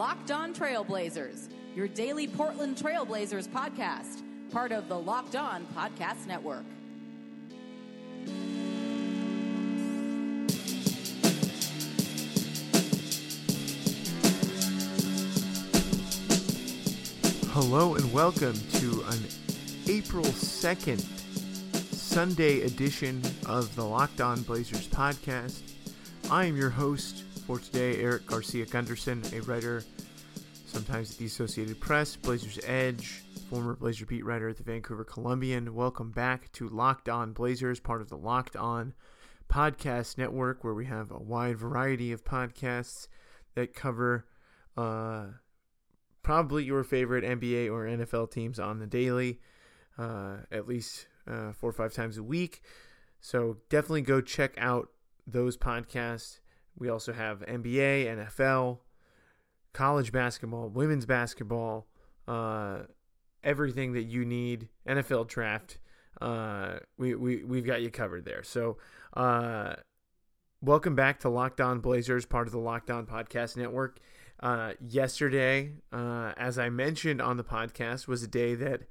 Locked On Trailblazers, your daily Portland Trailblazers podcast, part of the Locked On Podcast Network. Hello and welcome to an April 2nd Sunday edition of the Locked On Blazers podcast. I am your host for today, Erik Garcia Gundersen, a writer sometimes at the Associated Press, Blazers Edge, former Blazer beat writer at the Vancouver Columbian. Welcome back to Locked On Blazers, part of the Locked On Podcast Network, where we have a wide variety of podcasts that cover uh, probably your favorite NBA or NFL teams on the daily, uh, at least uh, four or five times a week. So definitely go check out those podcasts. We also have NBA, NFL, college basketball, women's basketball, uh, everything that you need, NFL draft. Uh, we, we, we've got you covered there. So, uh, welcome back to Locked On Blazers, part of the Locked On Podcast Network. Uh, yesterday, uh, as I mentioned on the podcast, was a day that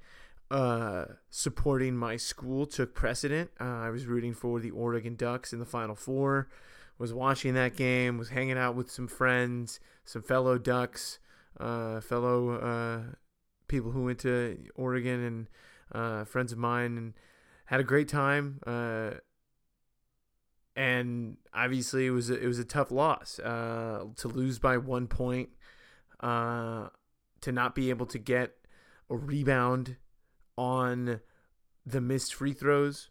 uh, supporting my school took precedent. Uh, I was rooting for the Oregon Ducks in the Final Four, was watching that game, was hanging out with some friends, some fellow Ducks, uh, fellow uh, people who went to Oregon, and uh, friends of mine, and had a great time. Uh, and obviously, it was a, it was a tough loss uh, to lose by one point, uh, to not be able to get a rebound on the missed free throws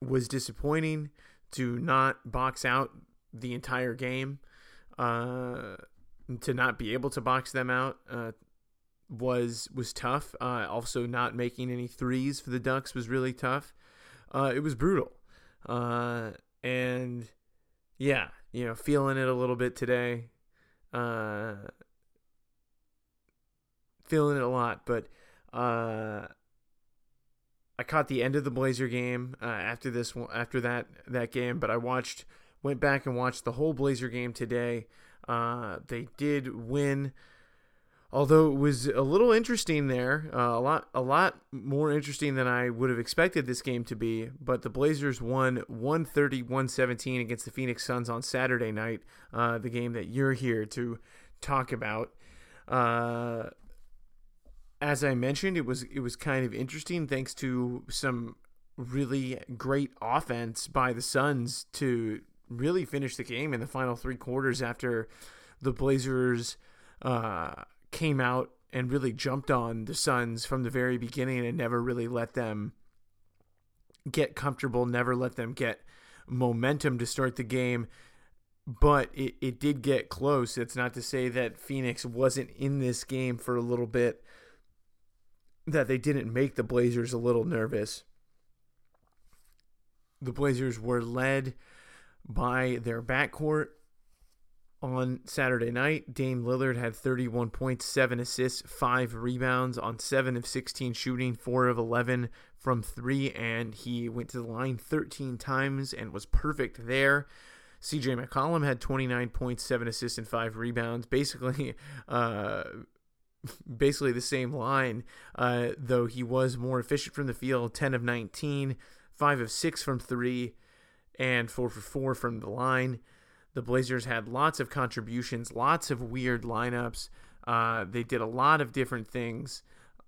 was disappointing. To not box out the entire game, uh, to not be able to box them out uh, was was tough. Uh, also, not making any threes for the Ducks was really tough. Uh, it was brutal, uh, and yeah, you know, feeling it a little bit today. Uh, feeling it a lot, but I caught the end of the Blazer game uh, after this after that that game, but I watched went back and watched the whole Blazer game today. Uh, they did win, although it was a little interesting there, uh, a lot a lot more interesting than I would have expected this game to be. But the Blazers won 130-117 against the Phoenix Suns on Saturday night, uh, the game that you're here to talk about. As I mentioned, it was it was kind of interesting thanks to some really great offense by the Suns to really finish the game in the final three quarters after the Blazers uh, came out and really jumped on the Suns from the very beginning and never really let them get comfortable, never let them get momentum to start the game. But it, it did get close. It's not to say that Phoenix wasn't in this game for a little bit that they didn't make the Blazers a little nervous. The Blazers were led by their backcourt on Saturday night. Dame Lillard had 31 points, 7 assists, 5 rebounds on 7 of 16 shooting, 4 of 11 from 3, and he went to the line 13 times and was perfect there. CJ McCollum had 29 points, 7 assists, and 5 rebounds. Basically, uh, basically the same line, uh, though he was more efficient from the field 10 of 19, 5 of 6 from 3, and 4 for 4 from the line. The Blazers had lots of contributions, lots of weird lineups. Uh, they did a lot of different things,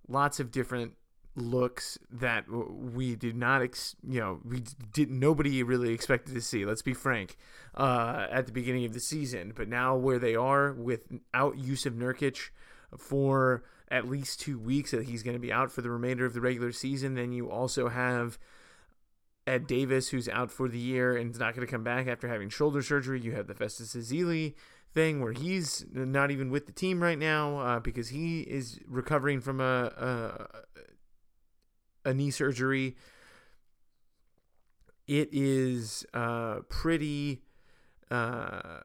lots of different looks that we did not, ex- you know, we did nobody really expected to see. Let's be frank, uh, at the beginning of the season, but now where they are without use of Nurkic for at least two weeks, that he's going to be out for the remainder of the regular season. Then you also have Ed Davis, who's out for the year and is not going to come back after having shoulder surgery. You have the Festus Ezeli thing where he's not even with the team right now uh, because he is recovering from a, a, a knee surgery. It is uh, pretty uh,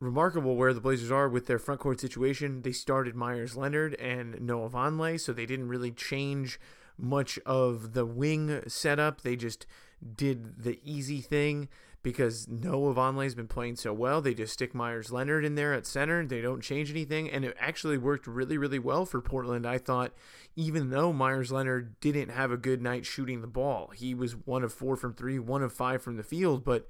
remarkable where the Blazers are with their front court situation. They started Meyers Leonard and Noah Vonleh, so they didn't really change much of the wing setup. They just did the easy thing because Noah Vonleh's been playing so well. They just stick Meyers Leonard in there at center. They don't change anything, and it actually worked really, really well for Portland. I thought, even though Meyers Leonard didn't have a good night shooting the ball, he was one of four from three, one of five from the field, but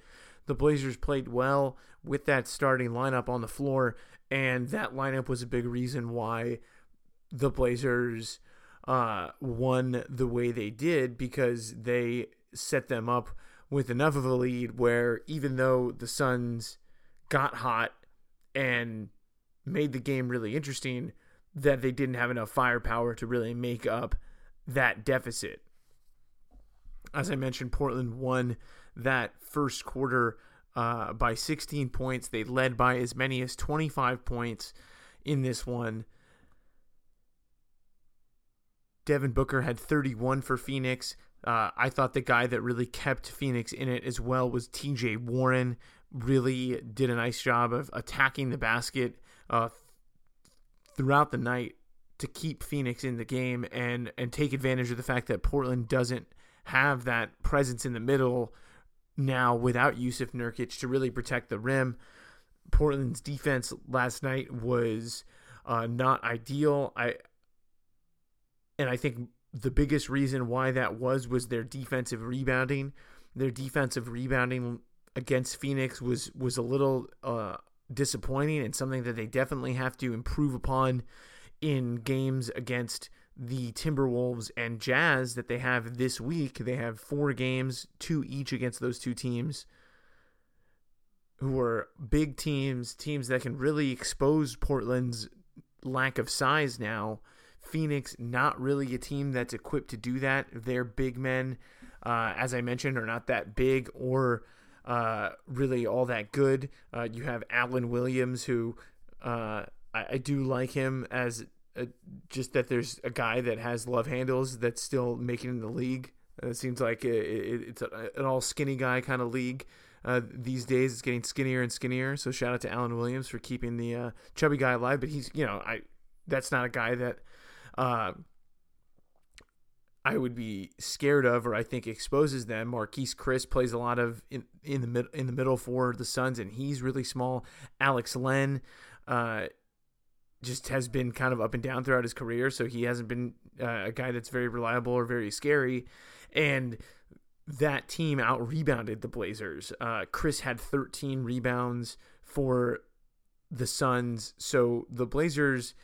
the Blazers played well with that starting lineup on the floor, and that lineup was a big reason why the Blazers uh, won the way they did because they set them up with enough of a lead where even though the Suns got hot and made the game really interesting, that they didn't have enough firepower to really make up that deficit. As I mentioned, Portland won that first quarter uh, by 16 points. They led by as many as 25 points in this one. Devin Booker had 31 for Phoenix. Uh, I thought the guy that really kept Phoenix in it as well was TJ Warren. Really did a nice job of attacking the basket uh, throughout the night to keep Phoenix in the game and and take advantage of the fact that Portland doesn't have that presence in the middle now without Jusuf Nurkic to really protect the rim. Portland's defense last night was uh, not ideal. I and I think the biggest reason why that was was their defensive rebounding. Their defensive rebounding against Phoenix was was a little uh, disappointing and something that they definitely have to improve upon in games against the Timberwolves and Jazz that they have this week. They have four games, two each against those two teams who are big teams, teams that can really expose Portland's lack of size now. Phoenix, not really a team that's equipped to do that. Their big men, uh, as I mentioned, are not that big or uh, really all that good. Uh, you have Alan Williams, who uh, I, I, do like him as a, just that there's a guy that has love handles that's still making in the league. It seems like it, it, it's a, an all skinny guy kind of league. Uh, these days, it's getting skinnier and skinnier. So shout out to Alan Williams for keeping the uh, chubby guy alive. But he's, you know, I that's not a guy that uh, I would be scared of, or I think exposes them. Marquese Chriss plays a lot of in, in the mid, in the middle for the Suns, and he's really small. Alex Len, uh, just has been kind of up and down throughout his career, so he hasn't been uh, a guy that's very reliable or very scary. And that team out rebounded the Blazers. Uh, Chriss had 13 rebounds for the Suns, so the Blazers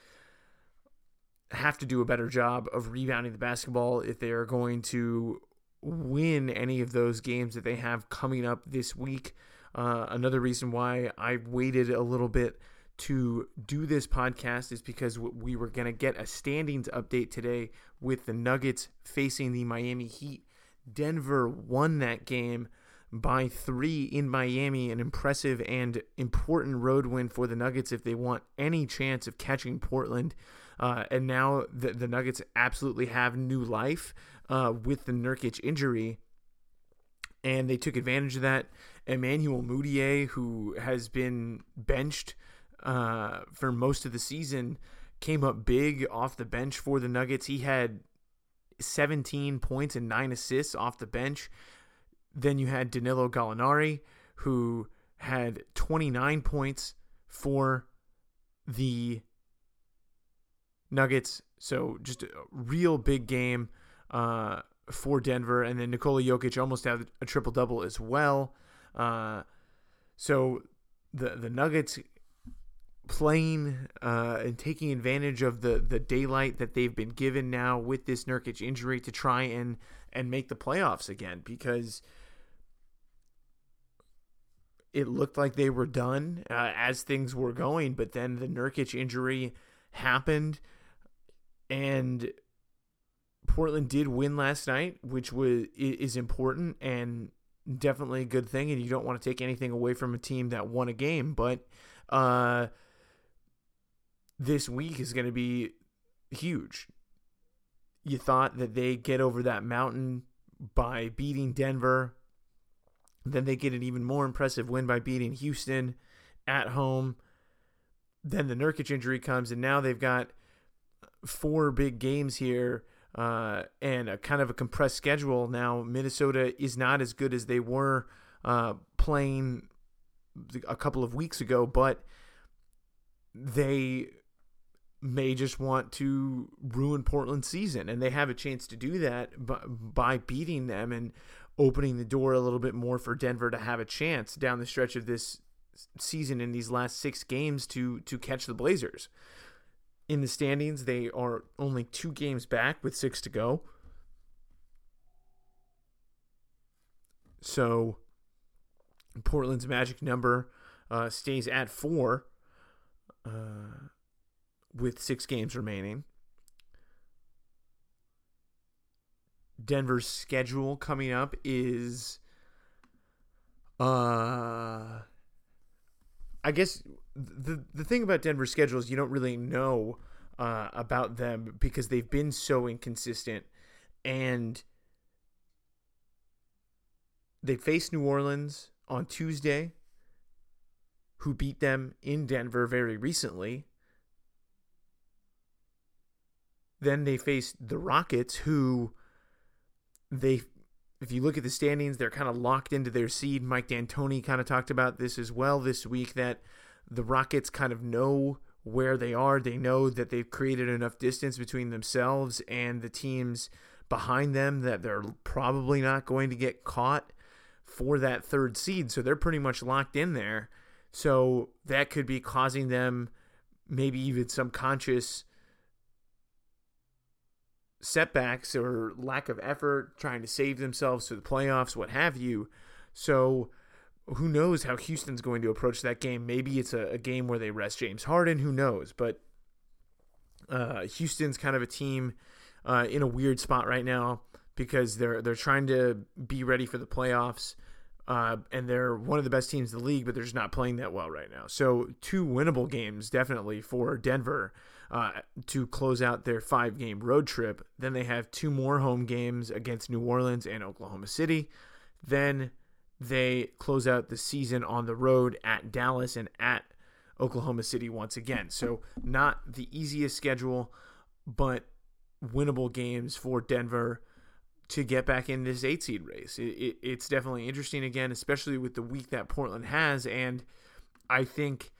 have to do a better job of rebounding the basketball if they are going to win any of those games that they have coming up this week. Uh, another reason why I waited a little bit to do this podcast is because we were going to get a standings update today with the Nuggets facing the Miami Heat. Denver won that game by three in Miami, an impressive and important road win for the Nuggets if they want any chance of catching Portland. Uh, and now the, the Nuggets absolutely have new life uh, with the Nurkic injury. And they took advantage of that. Emmanuel Mudiay, who has been benched uh, for most of the season, came up big off the bench for the Nuggets. He had 17 points and nine assists off the bench. Then you had Danilo Gallinari, who had 29 points for the Nuggets. So just a real big game uh, for Denver. And then Nikola Jokic almost had a triple double as well. Uh, so the the Nuggets playing uh, and taking advantage of the the daylight that they've been given now with this Nurkic injury to try and and make the playoffs again because it looked like they were done uh, as things were going, but then the Nurkic injury happened, and Portland did win last night, which was is important and definitely a good thing. And you don't want to take anything away from a team that won a game, but uh, this week is going to be huge. You thought that they get over that mountain by beating Denver. Then they get an even more impressive win by beating Houston at home. Then the Nurkic injury comes, and now they've got four big games here uh, and a kind of a compressed schedule. Now Minnesota is not as good as they were uh, playing a couple of weeks ago, but they may just want to ruin Portland's season, and they have a chance to do that by, beating them and opening the door a little bit more for Denver to have a chance down the stretch of this season in these last six games to to catch the Blazers. In the standings, they are only two games back with six to go. So Portland's magic number uh, stays at four. Uh, with six games remaining. Denver's schedule coming up is uh I guess the the thing about Denver's schedule is you don't really know uh, about them because they've been so inconsistent and they face New Orleans on Tuesday who beat them in Denver very recently Then they face the Rockets, who they, if you look at the standings, they're kind of locked into their seed. Mike D'Antoni kind of talked about this as well this week that the Rockets kind of know where they are. They know that they've created enough distance between themselves and the teams behind them that they're probably not going to get caught for that third seed. So they're pretty much locked in there. So that could be causing them maybe even some conscious setbacks or lack of effort, trying to save themselves to the playoffs, what have you. So who knows how Houston's going to approach that game? Maybe it's a, a game where they rest James Harden. Who knows? But uh, Houston's kind of a team uh, in a weird spot right now because they're they're trying to be ready for the playoffs. Uh, and they're one of the best teams in the league, but they're just not playing that well right now. So, two winnable games definitely for Denver uh, to close out their five game road trip. Then they have two more home games against New Orleans and Oklahoma City. Then they close out the season on the road at Dallas and at Oklahoma City once again. So, not the easiest schedule, but winnable games for Denver to get back in this eight seed race. It, it, it's definitely interesting again, especially with the week that Portland has. And I think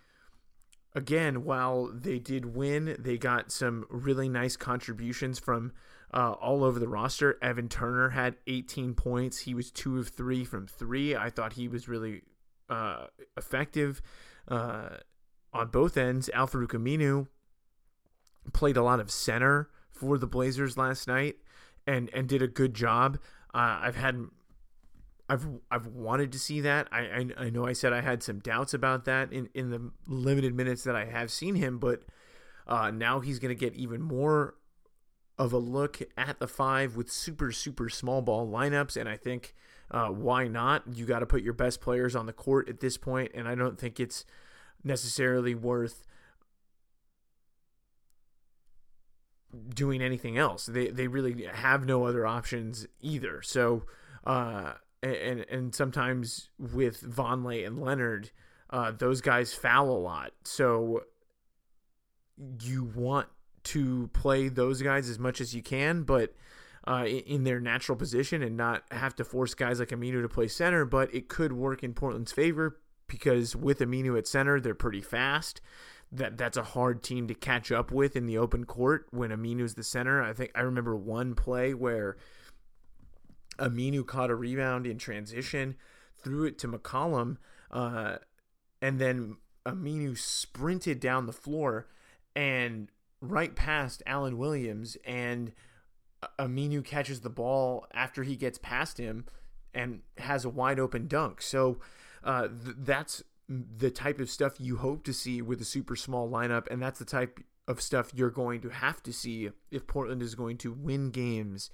again, while they did win, they got some really nice contributions from uh, all over the roster. Evan Turner had 18 points. He was two of three from three. I thought he was really uh, effective uh, on both ends. Al-Farouq Aminu played a lot of center for the Blazers last night and and did a good job. Uh, I've had I've I've wanted to see that. I, I, I know I said I had some doubts about that in in the limited minutes that I have seen him, but uh, now he's going to get even more of a look at the five with super super small ball lineups, and I think uh, why not? You got to put your best players on the court at this point, and I don't think it's necessarily worth doing anything else. They they really have no other options either. So. Uh, and and sometimes with Vonleh and Leonard, uh, those guys foul a lot. So you want to play those guys as much as you can, but uh, in their natural position and not have to force guys like Aminu to play center. But it could work in Portland's favor because with Aminu at center, they're pretty fast. That that's a hard team to catch up with in the open court when Aminu's the center. I think I remember one play where Aminu caught a rebound in transition, threw it to McCollum, uh, and then Aminu sprinted down the floor and right past Alan Williams, and Aminu catches the ball after he gets past him and has a wide open dunk. So uh, th- that's the type of stuff you hope to see with a super small lineup, and that's the type of stuff you're going to have to see if Portland is going to win games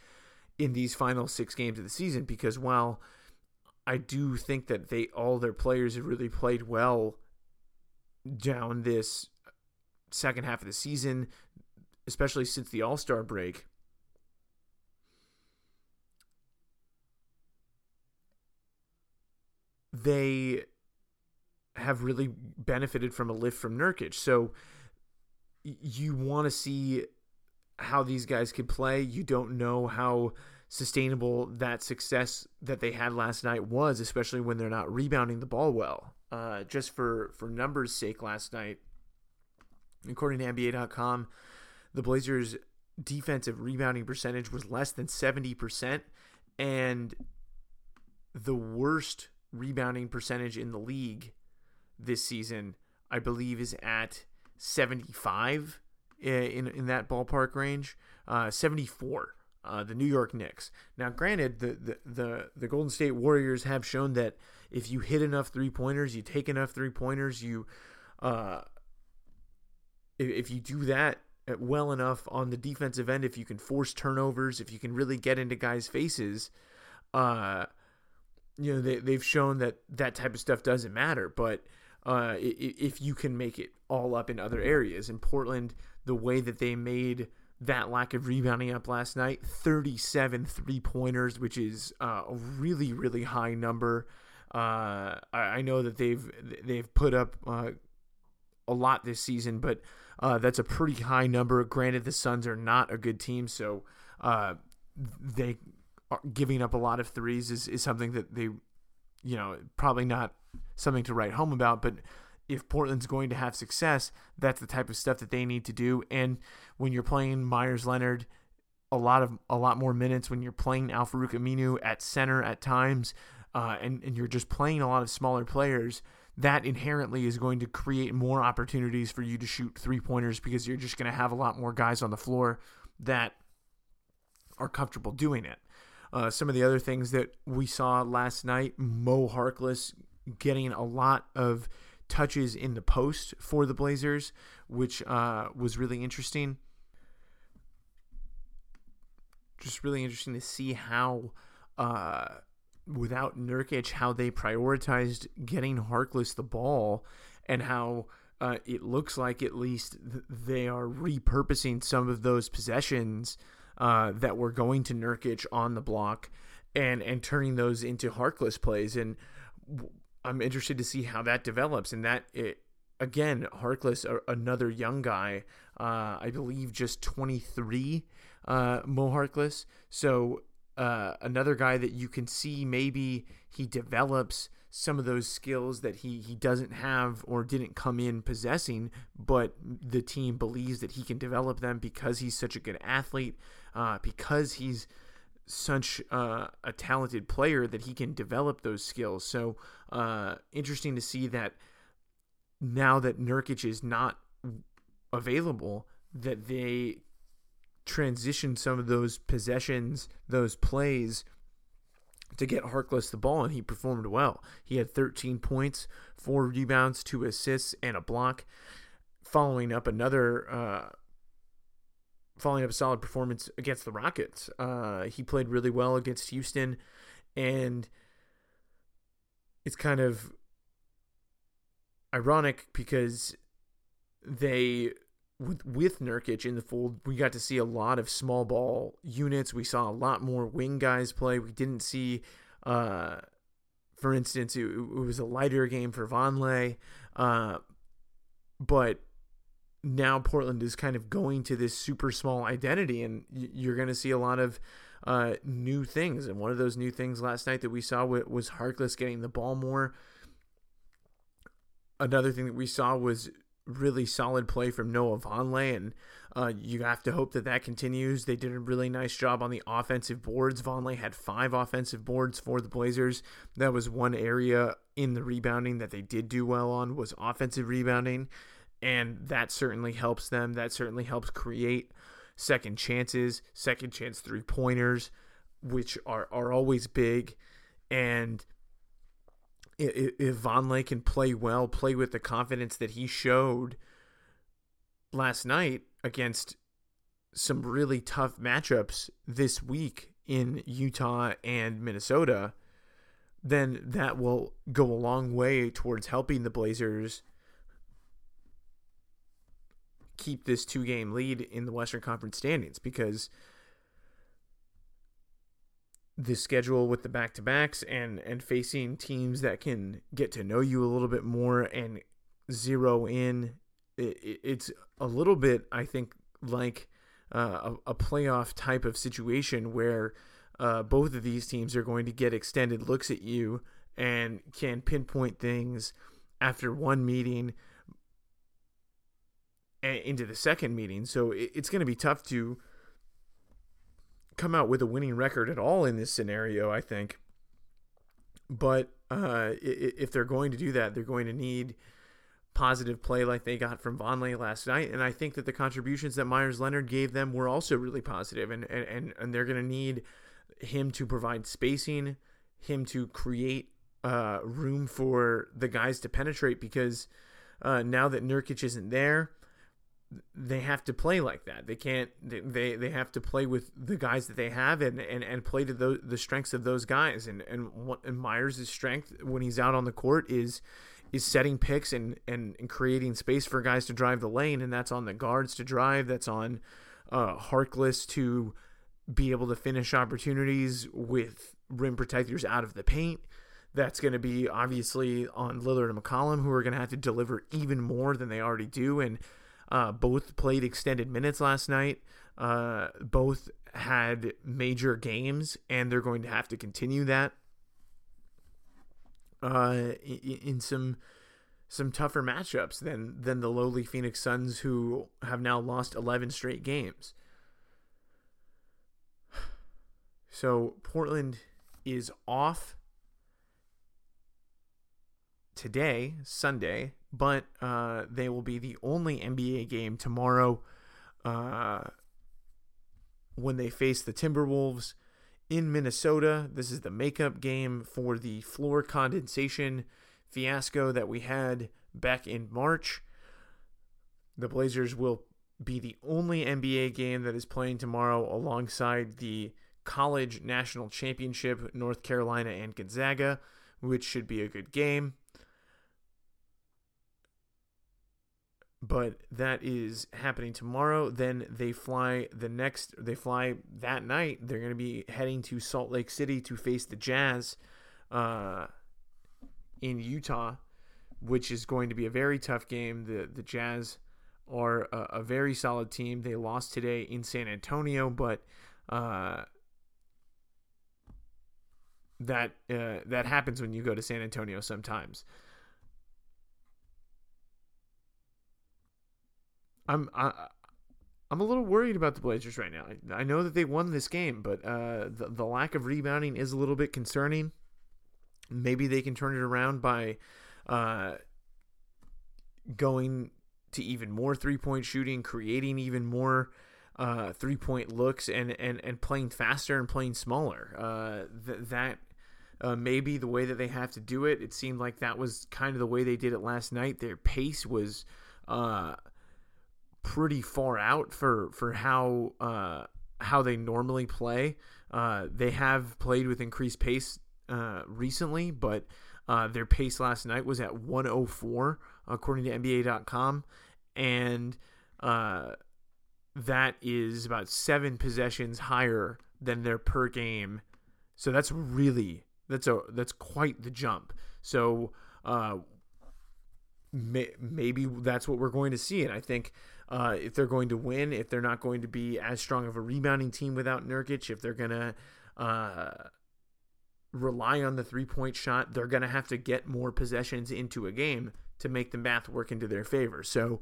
in these final six games of the season. Because while I do think that they all their players have really played well down this second half of the season, especially since the All Star break. They have really benefited from a lift from Nurkic. So you want to see how these guys could play. You don't know how sustainable that success that they had last night was, especially when they're not rebounding the ball well. Uh, just for for numbers' sake, last night, according to NBA.com, the Blazers' defensive rebounding percentage was less than seventy percent, and the worst rebounding percentage in the league this season, I believe, is at 75 in in that ballpark range. Uh, 74. Uh, the New York Knicks. Now, granted, the, the the the Golden State Warriors have shown that if you hit enough three pointers, you take enough three pointers, you uh, if, if you do that well enough on the defensive end, if you can force turnovers, if you can really get into guys' faces, uh, you know they they've shown that that type of stuff doesn't matter. But uh, if you can make it all up in other areas. In Portland, the way that they made that lack of rebounding up last night 37 three pointers, which is uh, a really, really high number. Uh, I, know that they've they've put up uh, a lot this season, but uh, that's a pretty high number. Granted, the Suns are not a good team, so uh, they giving up a lot of threes is, is something that they, you know, probably not something to write home about. But if Portland's going to have success, that's the type of stuff that they need to do. And when you're playing Meyers Leonard, a lot of a lot more minutes when you're playing Al-Farouq Aminu at center at times, uh, and and you're just playing a lot of smaller players. That inherently is going to create more opportunities for you to shoot three pointers because you're just going to have a lot more guys on the floor that are comfortable doing it. Uh, some of the other things that we saw last night, Mo Harkless getting a lot of touches in the post for the Blazers, which uh, was really interesting. Just really interesting to see how, uh, without Nurkic, how they prioritized getting Harkless the ball and how uh, it looks like at least they are repurposing some of those possessions uh, that were going to Nurkic on the block and and turning those into Harkless plays. And I'm interested to see how that develops. And that it, again, Harkless, another young guy, uh, I believe just 23, uh, Mo Harkless. So uh, another guy that you can see maybe he develops some of those skills that he he doesn't have or didn't come in possessing, but the team believes that he can develop them because he's such a good athlete, uh, because he's such uh, a talented player that he can develop those skills. So uh, interesting to see that now that Nurkic is not available, that they transition some of those possessions, those plays to get Harkless the ball, and he performed well. He had 13 points, four rebounds, two assists, and a block, following up another uh, following up a solid performance against the Rockets. Uh, he played really well against Houston, and it's kind of ironic because they with with Nurkic in the fold, we got to see a lot of small ball units. We saw a lot more wing guys play. We didn't see, uh, for instance, it, it was a lighter game for Vonleh, uh, but now Portland is kind of going to this super small identity, and you're going to see a lot of uh, new things. And one of those new things last night that we saw was Harkless getting the ball more. Another thing that we saw was really solid play from Noah Vonleh, and uh, you have to hope that that continues. They did a really nice job on the offensive boards. Vonleh had five offensive boards for the Blazers. That was one area in the rebounding that they did do well on was offensive rebounding, and that certainly helps them. That certainly helps create second chances, second chance three pointers, which are are always big, and if, Vonleh can play well, play with the confidence that he showed last night against some really tough matchups this week in Utah and Minnesota, then that will go a long way towards helping the Blazers keep this two game lead in the Western Conference standings because the schedule with the back to backs and and facing teams that can get to know you a little bit more and zero in it, it's a little bit I think like uh, a, a, playoff type of situation where uh, both of these teams are going to get extended looks at you and can pinpoint things after one meeting into the second meeting. So it's going to be tough to come out with a winning record at all in this scenario, I think. But uh, if they're going to do that, they're going to need positive play like they got from Vonleh last night. And I think that the contributions that Meyers Leonard gave them were also really positive. and and and they're going to need him to provide spacing, him to create uh, room for the guys to penetrate because uh, now that Nurkic isn't there, they have to play like that. They can't. They they have to play with the guys that they have and and, and play to the the strengths of those guys. And and what and Meyers' strength when he's out on the court is is setting picks and, and and creating space for guys to drive the lane. And that's on the guards to drive. That's on uh, Harkless to be able to finish opportunities with rim protectors out of the paint. That's going to be obviously on Lillard and McCollum, who are going to have to deliver even more than they already do. And uh, both played extended minutes last night. Uh, both had major games, and they're going to have to continue that uh, in, in some some tougher matchups than than the lowly Phoenix Suns, who have now lost 11 straight games. So Portland is off today, Sunday, but uh, they will be the only NBA game tomorrow uh, when they face the Timberwolves in Minnesota. This is the makeup game for the floor condensation fiasco that we had back in March. The Blazers will be the only NBA game that is playing tomorrow alongside the College National Championship, North Carolina and Gonzaga, which should be a good game. But that is happening tomorrow. Then they fly the next, they fly that night. They're going to be heading to Salt Lake City to face the Jazz uh, in Utah, which is going to be a very tough game. The, the Jazz are a, a very solid team. They lost today in San Antonio, but uh, that uh, that happens when you go to San Antonio sometimes. I'm I, I'm a little worried about the Blazers right now. I, I know that they won this game, but uh, the the lack of rebounding is a little bit concerning. Maybe they can turn it around by uh, going to even more three point shooting, creating even more uh, three point looks, and, and and playing faster and playing smaller. Uh, th- that uh, maybe the way that they have to do it. It seemed like that was kind of the way they did it last night. Their pace was uh, pretty far out for for how uh, how they normally play. Uh, they have played with increased pace uh, recently, but uh, their pace last night was at 104 according to NBA.com, and uh, that is about seven possessions higher than their per game. So that's really that's a that's quite the jump. So uh, may, maybe that's what we're going to see, and I think uh, if they're going to win, if they're not going to be as strong of a rebounding team without Nurkic, if they're going to uh, rely on the three point shot, they're going to have to get more possessions into a game to make the math work into their favor. So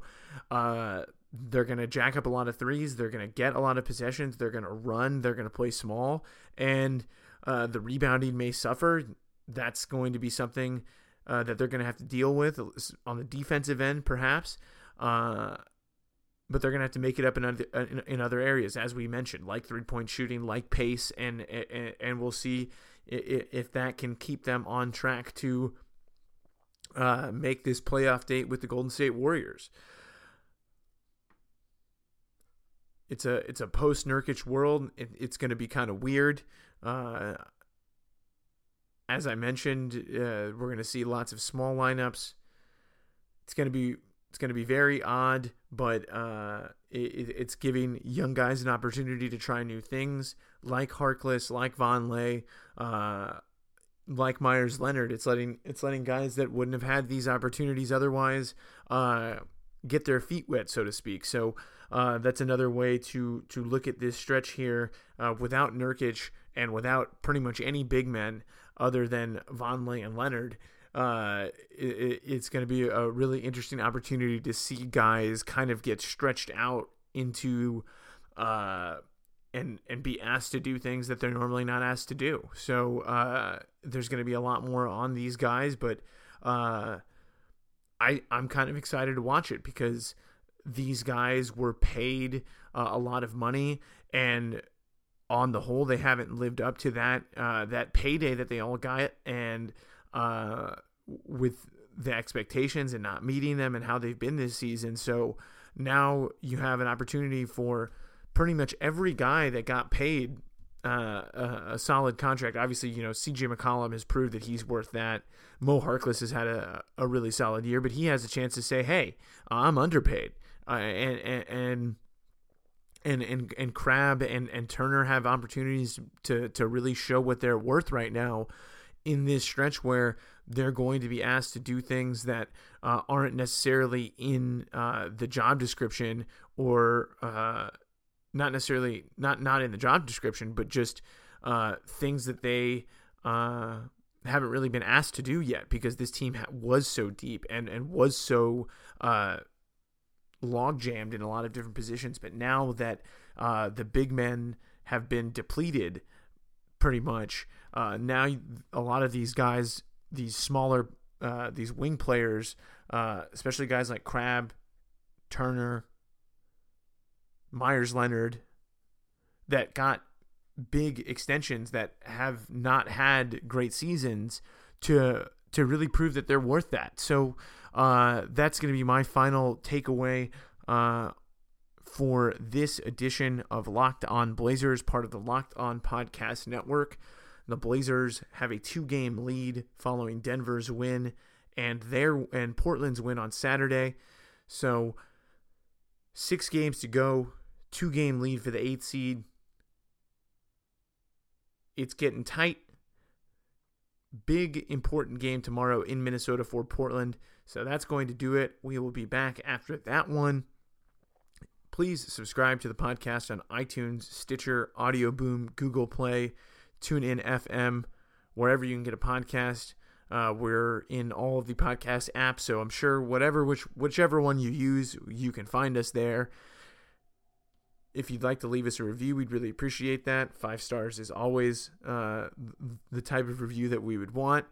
uh, they're going to jack up a lot of threes. They're going to get a lot of possessions. They're going to run. They're going to play small, and uh, the rebounding may suffer. That's going to be something uh, that they're going to have to deal with on the defensive end, perhaps. But they're going to have to make it up in other, in, other areas, as we mentioned, like three point shooting, like pace, and, and and we'll see if that can keep them on track to uh, make this playoff date with the Golden State Warriors. It's a it's a post Nurkic world. It, it's going to be kind of weird. Uh, as I mentioned, uh, we're going to see lots of small lineups. It's going to be it's going to be very odd, but uh, it, it's giving young guys an opportunity to try new things, like Harkless, like Vonleh, uh, like Meyers Leonard. It's letting it's letting guys that wouldn't have had these opportunities otherwise uh, get their feet wet, so to speak. So uh, that's another way to to look at this stretch here uh, without Nurkic and without pretty much any big men other than Von Vonleh and Leonard uh, it, it's going to be a really interesting opportunity to see guys kind of get stretched out into uh, and and be asked to do things that they're normally not asked to do. So uh, there's going to be a lot more on these guys, but uh, I I'm kind of excited to watch it because these guys were paid uh, a lot of money and on the whole they haven't lived up to that uh, that payday that they all got and uh, with the expectations and not meeting them and how they've been this season. So now you have an opportunity for pretty much every guy that got paid uh, a, a, solid contract. Obviously, you know, CJ McCollum has proved that he's worth that. Mo Harkless has had a, a really solid year, but he has a chance to say, hey, I'm underpaid. Uh, and, and, and, and, and Crabbe and, and Turner have opportunities to, to really show what they're worth right now in this stretch where they're going to be asked to do things that uh, aren't necessarily in uh, the job description or uh, not necessarily not not in the job description, but just uh, things that they uh, haven't really been asked to do yet because this team was so deep and and was so uh, log jammed in a lot of different positions. But now that the big men have been depleted, pretty much uh, now, a lot of these guys, these smaller, uh, these wing players, uh, especially guys like Crabbe, Turner, Meyers Leonard, that got big extensions that have not had great seasons to to really prove that they're worth that. So uh, that's going to be my final takeaway uh, for this edition of Locked On Blazers, part of the Locked On Podcast Network. The Blazers have a two-game lead following Denver's win and their and Portland's win on Saturday. So six games to go, two-game lead for the eighth seed. It's getting tight. Big important game tomorrow in Minnesota for Portland. So that's going to do it. We will be back after that one. Please subscribe to the podcast on iTunes, Stitcher, Audio Boom, Google Play. TuneIn FM, wherever you can get a podcast. Uh, we're in all of the podcast apps, so I'm sure whatever which whichever one you use, you can find us there. If you'd like to leave us a review, we'd really appreciate that. Five stars is always uh, the type of review that we would want.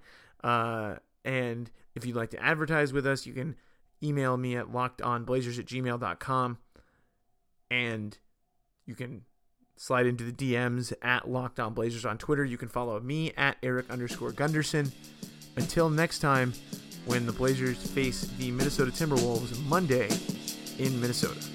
Uh, and if you'd like to advertise with us, you can email me at lockedonblazers at gmail.com and you can slide into the DMs at Locked On Blazers on Twitter. You can follow me at Erik underscore Gundersen. Until next time, when the Blazers face the Minnesota Timberwolves Monday in Minnesota.